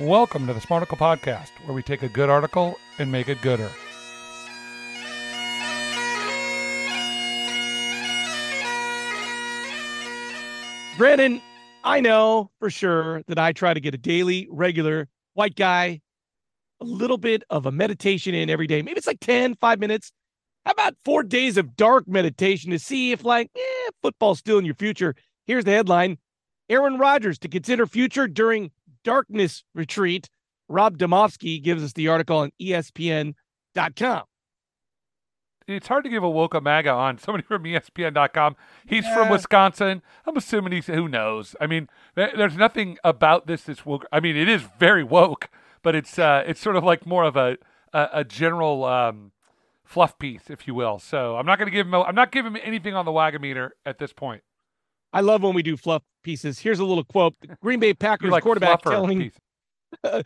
Welcome to the Smarticle Podcast, where we take a good article and make it gooder. Brandon, I know for sure that I try to get a daily, regular white guy, a little bit of a meditation in every day. Maybe it's like 10, five minutes. How about four days of dark meditation to see if, like, eh, football's still in your future? Here's the headline Aaron Rodgers to consider future during darkness retreat. Rob Demovsky gives us the article on ESPN.com it's hard to give a woke MAGA on somebody from ESPN.com. He's yeah. from Wisconsin. I'm assuming he's who knows. I mean, there's nothing about this that's woke. I mean, it is very woke, but it's uh, it's sort of like more of a a, a general um, fluff piece, if you will. So I'm not going to give him. I'm not giving him anything on the Wagameter at this point. I love when we do fluff pieces. Here's a little quote: Green Bay Packers like quarterback telling.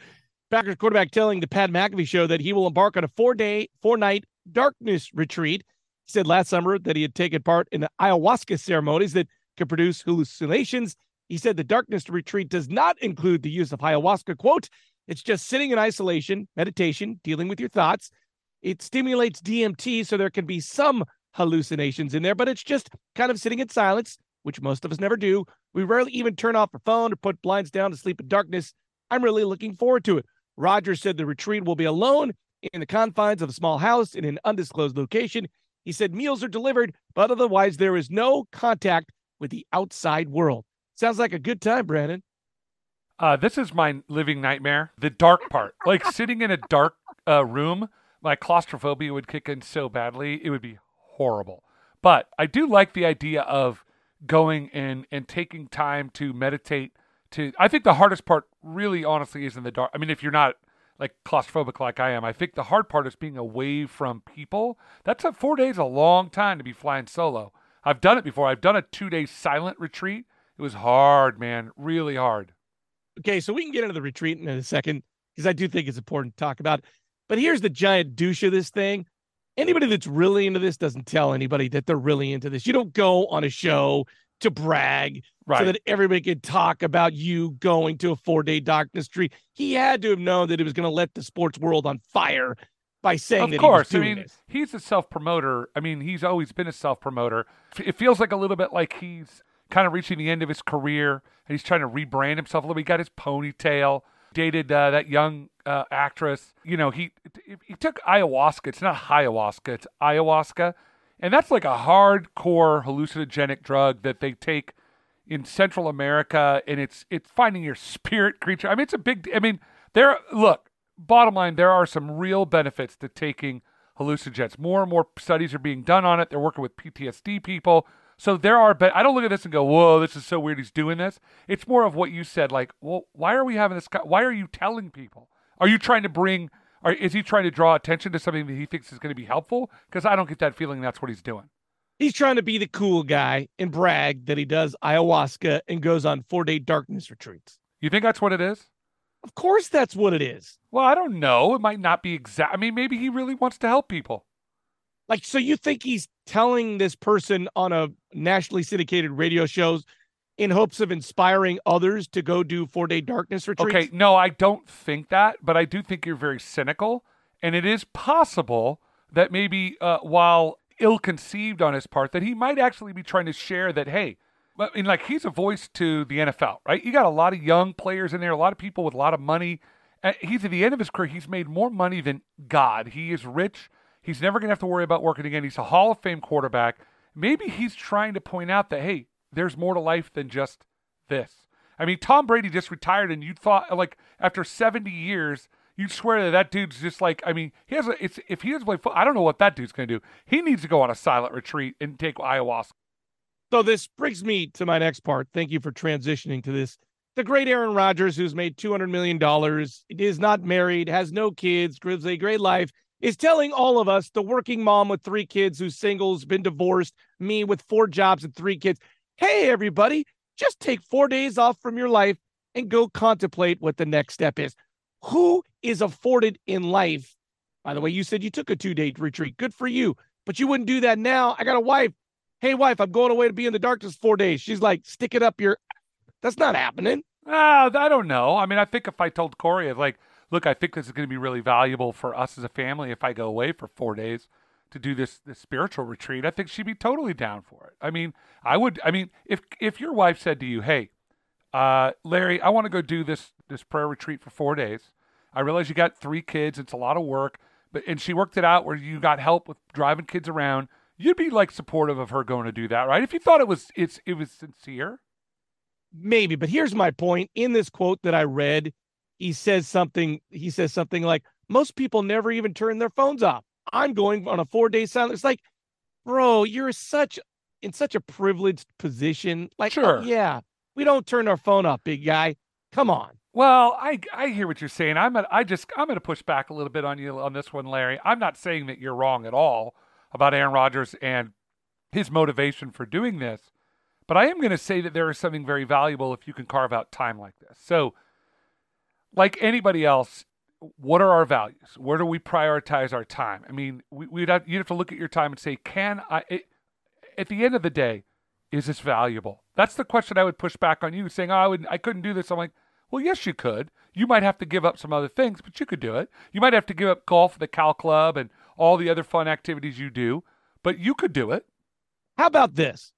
Packers quarterback telling the Pat McAfee show that he will embark on a four day, four night darkness retreat. He said last summer that he had taken part in the ayahuasca ceremonies that could produce hallucinations. He said the darkness retreat does not include the use of ayahuasca. Quote, it's just sitting in isolation, meditation, dealing with your thoughts. It stimulates DMT, so there can be some hallucinations in there, but it's just kind of sitting in silence, which most of us never do. We rarely even turn off our phone or put blinds down to sleep in darkness. I'm really looking forward to it. Rodgers said the retreat will be alone in the confines of a small house in an undisclosed location. He said meals are delivered, but otherwise there is no contact with the outside world. Sounds like a good time, Brandon. Uh, this is my living nightmare. The dark part, like sitting in a dark uh, room, my claustrophobia would kick in so badly. It would be horrible. But I do like the idea of going in and taking time to meditate. To I think the hardest part, really, honestly, is in the dark. I mean, if you're not like claustrophobic like I am. I think the hard part is being away from people. That's a four days a long time to be flying solo. I've done it before. I've done a two day silent retreat. It was hard, man, really hard. Okay, so we can get into the retreat in a second because I do think it's important to talk about. But here's the giant douche of this thing. Anybody that's really into this doesn't tell anybody that they're really into this. You don't go on a show to brag right. so that everybody could talk about you going to a four day darkness tree. He had to have known that he was going to let the sports world on fire by saying of that course. I mean, this. he's a self promoter. I mean, he's always been a self promoter. It feels like a little bit like he's kind of reaching the end of his career and he's trying to rebrand himself a little. He got his ponytail, dated uh, that young uh, actress. You know, he he took ayahuasca. It's not ayahuasca. It's ayahuasca and that's like a hardcore hallucinogenic drug that they take in Central America, and it's it's finding your spirit creature. I mean, it's a big. I mean, there. Look, bottom line, there are some real benefits to taking hallucinogens. More and more studies are being done on it. They're working with PTSD people. So there are, but I don't look at this and go, "Whoa, this is so weird." He's doing this. It's more of what you said, like, "Well, why are we having this? Why are you telling people? Are you trying to bring or is he trying to draw attention to something that he thinks is going to be helpful? Because I don't get that feeling that's what he's doing. He's trying to be the cool guy and brag that he does ayahuasca and goes on four day darkness retreats. You think that's what it is? Of course, that's what it is. Well, I don't know. It might not be exact. I mean, maybe he really wants to help people. Like, so you think he's telling this person on a nationally syndicated radio shows in hopes of inspiring others to go do four day darkness retreats? Okay, no, I don't think that, but I do think you're very cynical. And it is possible that maybe uh, while ill conceived on his part, that he might actually be trying to share that, hey, I mean, like he's a voice to the NFL, right? You got a lot of young players in there, a lot of people with a lot of money. He's at the end of his career, he's made more money than God. He is rich. He's never going to have to worry about working again. He's a Hall of Fame quarterback. Maybe he's trying to point out that, hey, there's more to life than just this. I mean, Tom Brady just retired, and you thought like after 70 years, you'd swear that that dude's just like. I mean, he has a. It's if he doesn't play football, I don't know what that dude's going to do. He needs to go on a silent retreat and take ayahuasca. So this brings me to my next part. Thank you for transitioning to this. The great Aaron Rodgers, who's made $200 million, is not married, has no kids, lives a great life, is telling all of us, the working mom with three kids who's singles, been divorced, me with four jobs and three kids, hey, everybody, just take four days off from your life and go contemplate what the next step is. Who is afforded in life? By the way, you said you took a two day retreat. Good for you. But you wouldn't do that now. I got a wife. Hey, wife, I'm going away to be in the darkness four days. She's like, stick it up your. That's not happening. Uh, I don't know. I mean, I think if I told Corey, like, look, I think this is going to be really valuable for us as a family if I go away for four days to do this this spiritual retreat, I think she'd be totally down for it. I mean, I would. I mean, if if your wife said to you, "Hey, uh, Larry, I want to go do this this prayer retreat for four days. I realize you got three kids; it's a lot of work, but and she worked it out where you got help with driving kids around. You'd be like supportive of her going to do that, right? If you thought it was it's it was sincere, maybe. But here's my point: in this quote that I read, he says something. He says something like, "Most people never even turn their phones off." I'm going on a four day silence. It's like, bro, you're such in such a privileged position. Like, oh, sure. Oh, yeah, we don't turn our phone off, big guy. Come on. Well, I I hear what you're saying. I'm a, I just I'm going to push back a little bit on you on this one, Larry. I'm not saying that you're wrong at all about Aaron Rodgers and his motivation for doing this, but I am going to say that there is something very valuable if you can carve out time like this. So, like anybody else, what are our values? Where do we prioritize our time? I mean, we, would have, you'd have to look at your time and say, can I, it, at the end of the day, is this valuable? That's the question I would push back on you, saying, oh, I, would, I couldn't do this. I'm like, well, yes, you could. You might have to give up some other things, but you could do it. You might have to give up golf, the Cal Club, and all the other fun activities you do, but you could do it. How about this?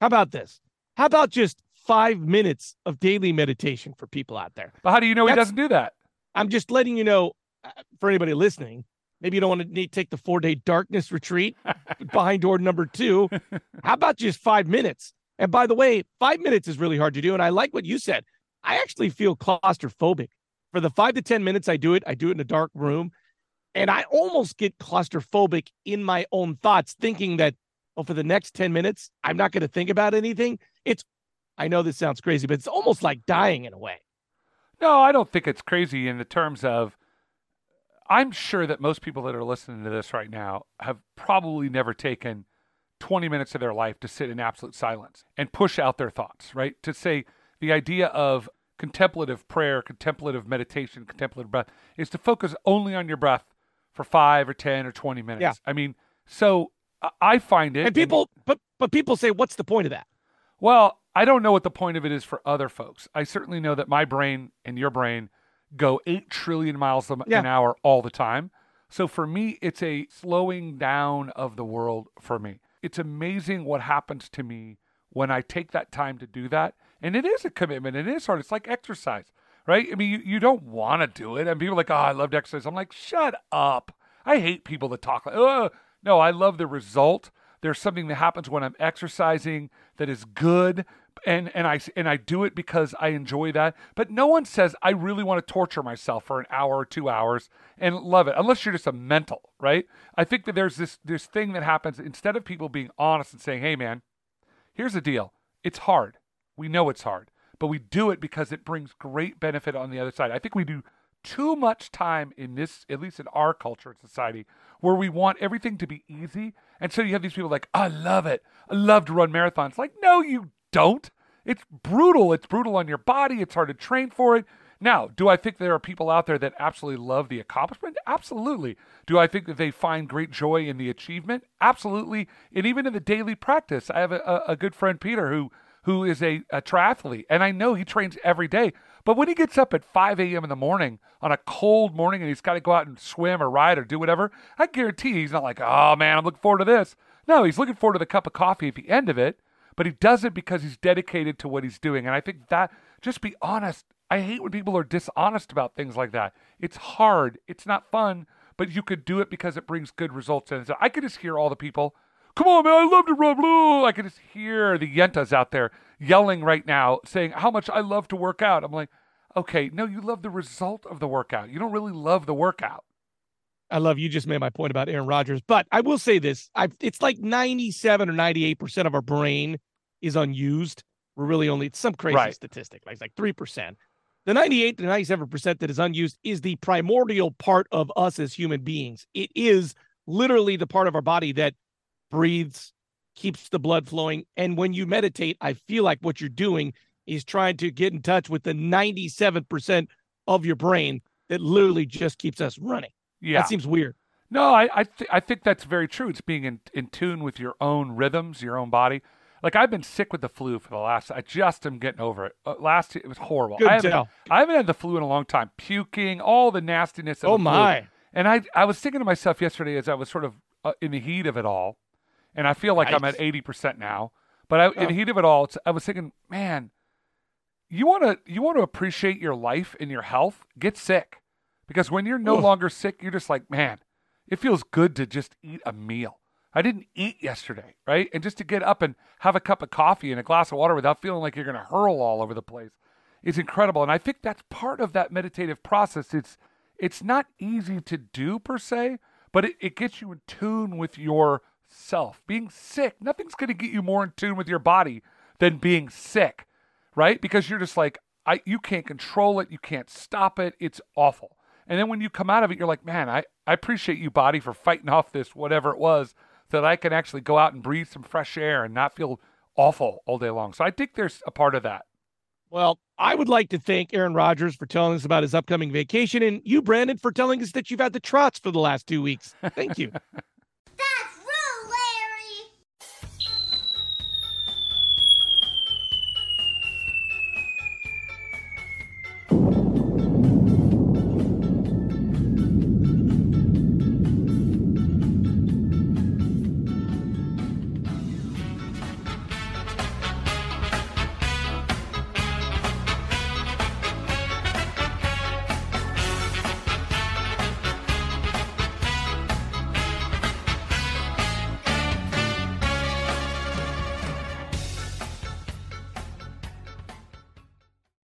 How about this? How about just five minutes of daily meditation for people out there? But how do you know That's, he doesn't do that? I'm just letting you know uh, for anybody listening. Maybe you don't want to take the four day darkness retreat behind door number two. How about just five minutes? And by the way, five minutes is really hard to do. And I like what you said. I actually feel claustrophobic. For the five to 10 minutes I do it, I do it in a dark room. And I almost get claustrophobic in my own thoughts, thinking that, oh, for the next 10 minutes, I'm not going to think about anything. It's, I know this sounds crazy, but it's almost like dying in a way. No, I don't think it's crazy in the terms of. I'm sure that most people that are listening to this right now have probably never taken 20 minutes of their life to sit in absolute silence and push out their thoughts, right? To say the idea of contemplative prayer, contemplative meditation, contemplative breath is to focus only on your breath for five or 10 or 20 minutes. Yeah. I mean, so I find it. And people, and, but, but people say, what's the point of that? Well, I don't know what the point of it is for other folks. I certainly know that my brain and your brain go 8 trillion miles an yeah. hour all the time. So for me, it's a slowing down of the world for me. It's amazing what happens to me when I take that time to do that. And it is a commitment. It is hard. It's like exercise, right? I mean, you, you don't want to do it. And people are like, oh, I loved exercise. I'm like, shut up. I hate people that talk like, oh, no, I love the result. There's something that happens when I'm exercising that is good and and I and I do it because I enjoy that. But no one says I really want to torture myself for an hour or two hours and love it, unless you're just a mental, right? I think that there's this this thing that happens instead of people being honest and saying, "Hey, man, here's the deal. It's hard. We know it's hard, but we do it because it brings great benefit on the other side." I think we do too much time in this, at least in our culture and society, where we want everything to be easy. And so you have these people like, I love it. I love to run marathons. Like, no, you don't. It's brutal. It's brutal on your body. It's hard to train for it. Now, do I think there are people out there that absolutely love the accomplishment? Absolutely. Do I think that they find great joy in the achievement? Absolutely. And even in the daily practice, I have a, a good friend, Peter, who who is a, a triathlete, and I know he trains every day. But when he gets up at 5 a.m. in the morning on a cold morning and he's got to go out and swim or ride or do whatever, I guarantee he's not like, oh man, I'm looking forward to this. No, he's looking forward to the cup of coffee at the end of it but he does it because he's dedicated to what he's doing. And I think that, just be honest. I hate when people are dishonest about things like that. It's hard, it's not fun, but you could do it because it brings good results. And so I could just hear all the people, come on, man, I love to run blue. I could just hear the Yentas out there yelling right now, saying how much I love to work out. I'm like, okay, no, you love the result of the workout. You don't really love the workout. I love you just made my point about Aaron Rodgers, but I will say this: I it's like ninety seven or ninety eight percent of our brain is unused. We're really only it's some crazy right. statistic, like it's like three percent. The ninety eight to ninety seven percent that is unused is the primordial part of us as human beings. It is literally the part of our body that breathes, keeps the blood flowing, and when you meditate, I feel like what you're doing is trying to get in touch with the ninety seven percent of your brain that literally just keeps us running. Yeah. That seems weird. No, I I, th- I think that's very true. It's being in, in tune with your own rhythms, your own body. Like I've been sick with the flu for the last. I just am getting over it. Uh, last it was horrible. Good I haven't, tell. I haven't had the flu in a long time. Puking, all the nastiness. Of oh my! Flu. And I I was thinking to myself yesterday as I was sort of uh, in the heat of it all, and I feel like nice. I'm at eighty percent now. But I, oh. in the heat of it all, I was thinking, man, you want to you want to appreciate your life and your health. Get sick, because when you're no Ugh. longer sick, you're just like, man, it feels good to just eat a meal. I didn't eat yesterday, right? And just to get up and have a cup of coffee and a glass of water without feeling like you're going to hurl all over the place is incredible. And I think that's part of that meditative process. It's it's not easy to do per se, but it, it gets you in tune with yourself. Being sick, nothing's going to get you more in tune with your body than being sick, right? Because you're just like, I you can't control it, you can't stop it. It's awful. And then when you come out of it, you're like, man, I, I appreciate you, body, for fighting off this whatever it was that I can actually go out and breathe some fresh air and not feel awful all day long. So I think there's a part of that. Well, I would like to thank Aaron Rodgers for telling us about his upcoming vacation and you, Brandon, for telling us that you've had the trots for the last two weeks. Thank you.